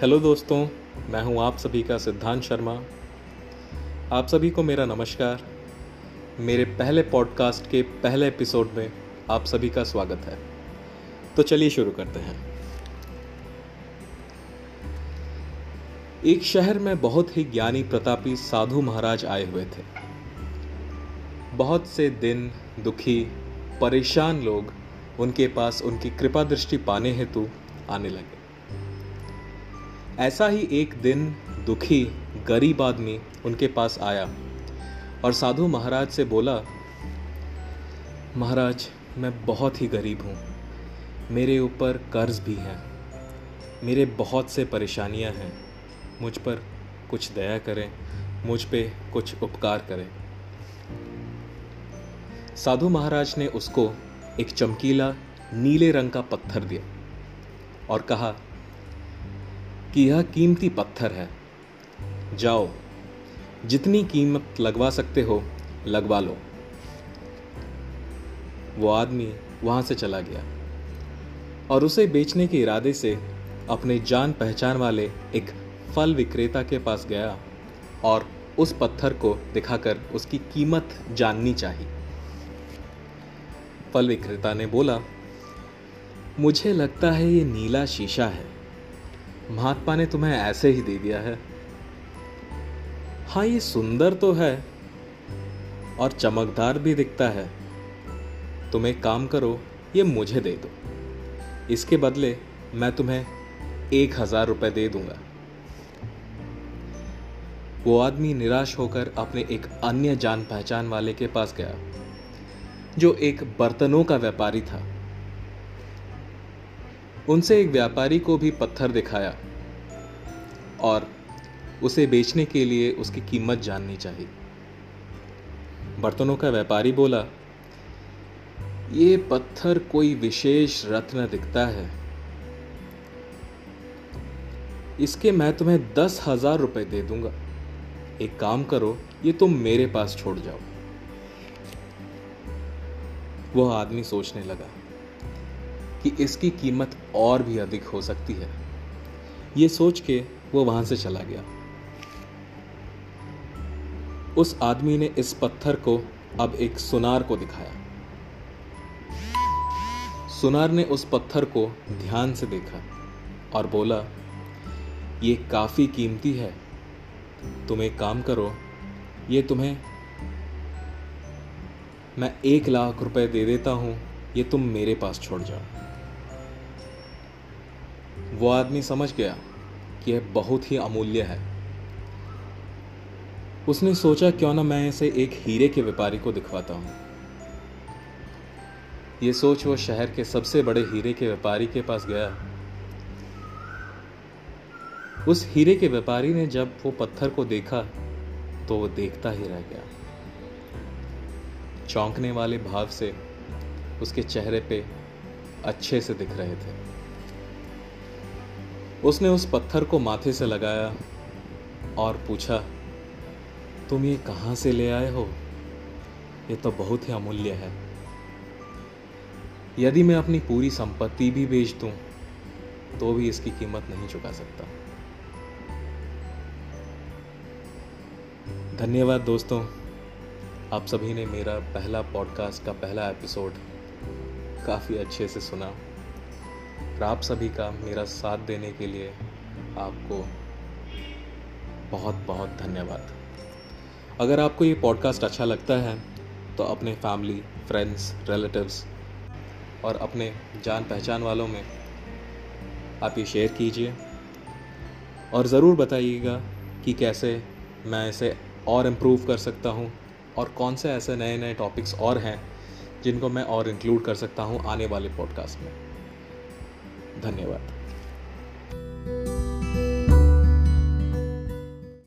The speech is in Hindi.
हेलो दोस्तों, मैं हूँ आप सभी का सिद्धांत शर्मा। आप सभी को मेरा नमस्कार। मेरे पहले पॉडकास्ट के पहले एपिसोड में आप सभी का स्वागत है। तो चलिए शुरू करते हैं। एक शहर में बहुत ही ज्ञानी प्रतापी साधु महाराज आए हुए थे। बहुत से दिन, दुखी, परेशान लोग उनके पास उनकी कृपा दृष्टि पाने हेतु आने लगे। ऐसा ही एक दिन दुखी, गरीब आदमी उनके पास आया और साधु महाराज से बोला, महाराज, मैं बहुत ही गरीब हूँ। मेरे ऊपर कर्ज भी है। मेरे बहुत से परेशानियाँ हैं। मुझ पर कुछ दया करें, मुझ पे कुछ उपकार करें। साधु महाराज ने उसको एक चमकीला, नीले रंग का पत्थर दिया और कहा कि यह कीमती पत्थर है। जाओ, जितनी कीमत लगवा सकते हो, लगवा लो। वो आदमी वहाँ से चला गया और उसे बेचने के इरादे से अपने जान पहचान वाले एक फल विक्रेता के पास गया और उस पत्थर को दिखाकर उसकी कीमत जाननी चाहिए। फल विक्रेता ने बोला, मुझे लगता है ये नीला शीशा है। महात्मा ने तुम्हें ऐसे ही दे दिया है। हाँ ये सुंदर तो है और चमकदार भी दिखता है। तुम एक काम करो, ये मुझे दे दो। इसके बदले मैं तुम्हें एक हज़ार रुपए दे दूँगा। वो आदमी निराश होकर अपने एक अन्य जान पहचान वाले के पास गया, जो एक बर्तनों का व्यापारी था। उनसे एक व्यापारी को भी पत्थर दिखाया और उसे बेचने के लिए उसकी कीमत जाननी चाहिए। बर्तनों का व्यापारी बोला, ये पत्थर कोई विशेष रत्न दिखता है। इसके मैं तुम्हें दस हज़ार रुपए दे दूँगा। एक काम करो, ये तुम मेरे पास छोड़ जाओ। वह आदमी सोचने लगा। कि इसकी कीमत और भी अधिक हो सकती है। ये सोच के वो वहाँ से चला गया। उस आदमी ने इस पत्थर को अब एक सुनार को दिखाया। सुनार ने उस पत्थर को ध्यान से देखा और बोला, ये काफ़ी कीमती है। तुम एक काम करो, ये तुम्हें मैं एक लाख रुपए दे देता हूँ, ये तुम मेरे पास छोड़ जाओ। वो आदमी समझ गया कि यह बहुत ही अमूल्य है। उसने सोचा, क्यों ना मैं इसे एक हीरे के व्यापारी को दिखवाता हूँ? ये सोच वो शहर के सबसे बड़े हीरे के व्यापारी के पास गया। उस हीरे के व्यापारी ने जब वो पत्थर को देखा तो वो देखता ही रह गया। चौंकने वाले भाव से उसके चेहरे पे अच्छे से दिख रहे थे। उसने उस पत्थर को माथे से लगाया और पूछा, तुम ये कहाँ से ले आए हो? ये तो बहुत ही अमूल्य है। यदि मैं अपनी पूरी संपत्ति भी बेच दूँ तो भी इसकी कीमत नहीं चुका सकता। धन्यवाद दोस्तों, आप सभी ने मेरा पहला पॉडकास्ट का पहला एपिसोड काफ़ी अच्छे से सुना। और आप सभी का मेरा साथ देने के लिए आपको बहुत बहुत धन्यवाद। अगर आपको ये पॉडकास्ट अच्छा लगता है तो अपने फैमिली फ्रेंड्स रिलेटिव्स और अपने जान पहचान वालों में आप ये शेयर कीजिए और ज़रूर बताइएगा कि कैसे मैं इसे और इम्प्रूव कर सकता हूँ और कौन से ऐसे नए नए टॉपिक्स और हैं जिनको मैं और इंक्लूड कर सकता हूँ आने वाले पॉडकास्ट में। धन्यवाद।